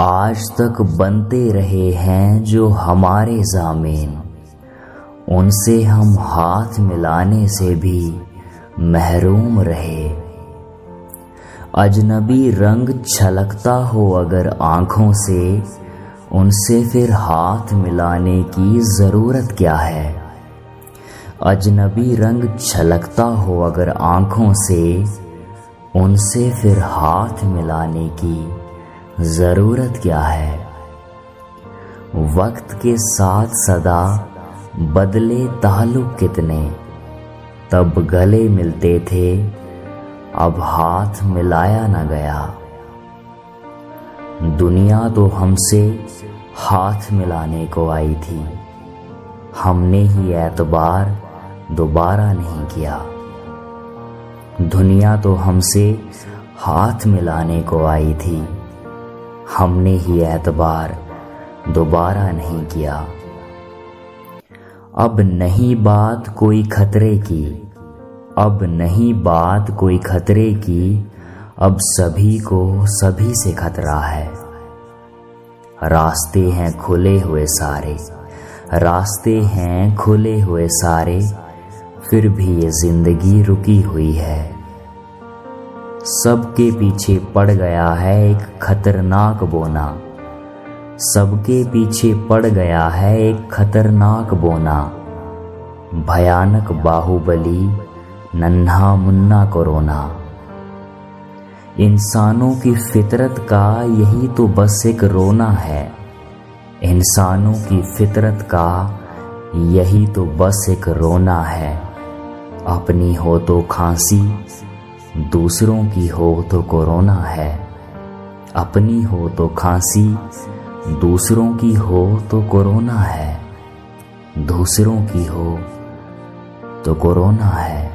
आज तक बनते रहे हैं जो हमारे जामीन। उनसे हम हाथ मिलाने से भी महरूम रहे। अजनबी रंग छलकता हो अगर आँखों से, उनसे फिर हाथ मिलाने की ज़रूरत क्या है? अजनबी रंग छलकता हो अगर आँखों से, उनसे फिर हाथ मिलाने की ज़रूरत क्या है? वक्त के साथ सदा बदले ताल्लुक कितने? तब गले मिलते थे, अब हाथ मिलाया न गया। दुनिया तो हमसे हाथ मिलाने को आई थी। हमने ही एतबार दोबारा नहीं किया। दुनिया तो हमसे हाथ मिलाने को आई थी। हमने ही एतबार दोबारा नहीं किया। अब नहीं बात कोई खतरे की, अब नहीं बात कोई खतरे की, अब सभी को सभी से खतरा है। रास्ते हैं खुले हुए सारे, रास्ते हैं खुले हुए सारे, फिर भी ये ज़िंदगी रुकी हुई है। सबके पीछे पड़ गया है एक खतरनाक बोना। सबके पीछे पड़ गया है एक खतरनाक बोना। भयानक बाहुबली, नन्हा मुन्ना कोरोना। इंसानों की फितरत का यही तो बस एक रोना है। इंसानों की फितरत का यही तो बस एक रोना है। अपनी हो तो खांसी दूसरों की हो तो कोरोना है, अपनी हो तो खांसी, दूसरों की हो तो कोरोना है, दूसरों की हो तो कोरोना है।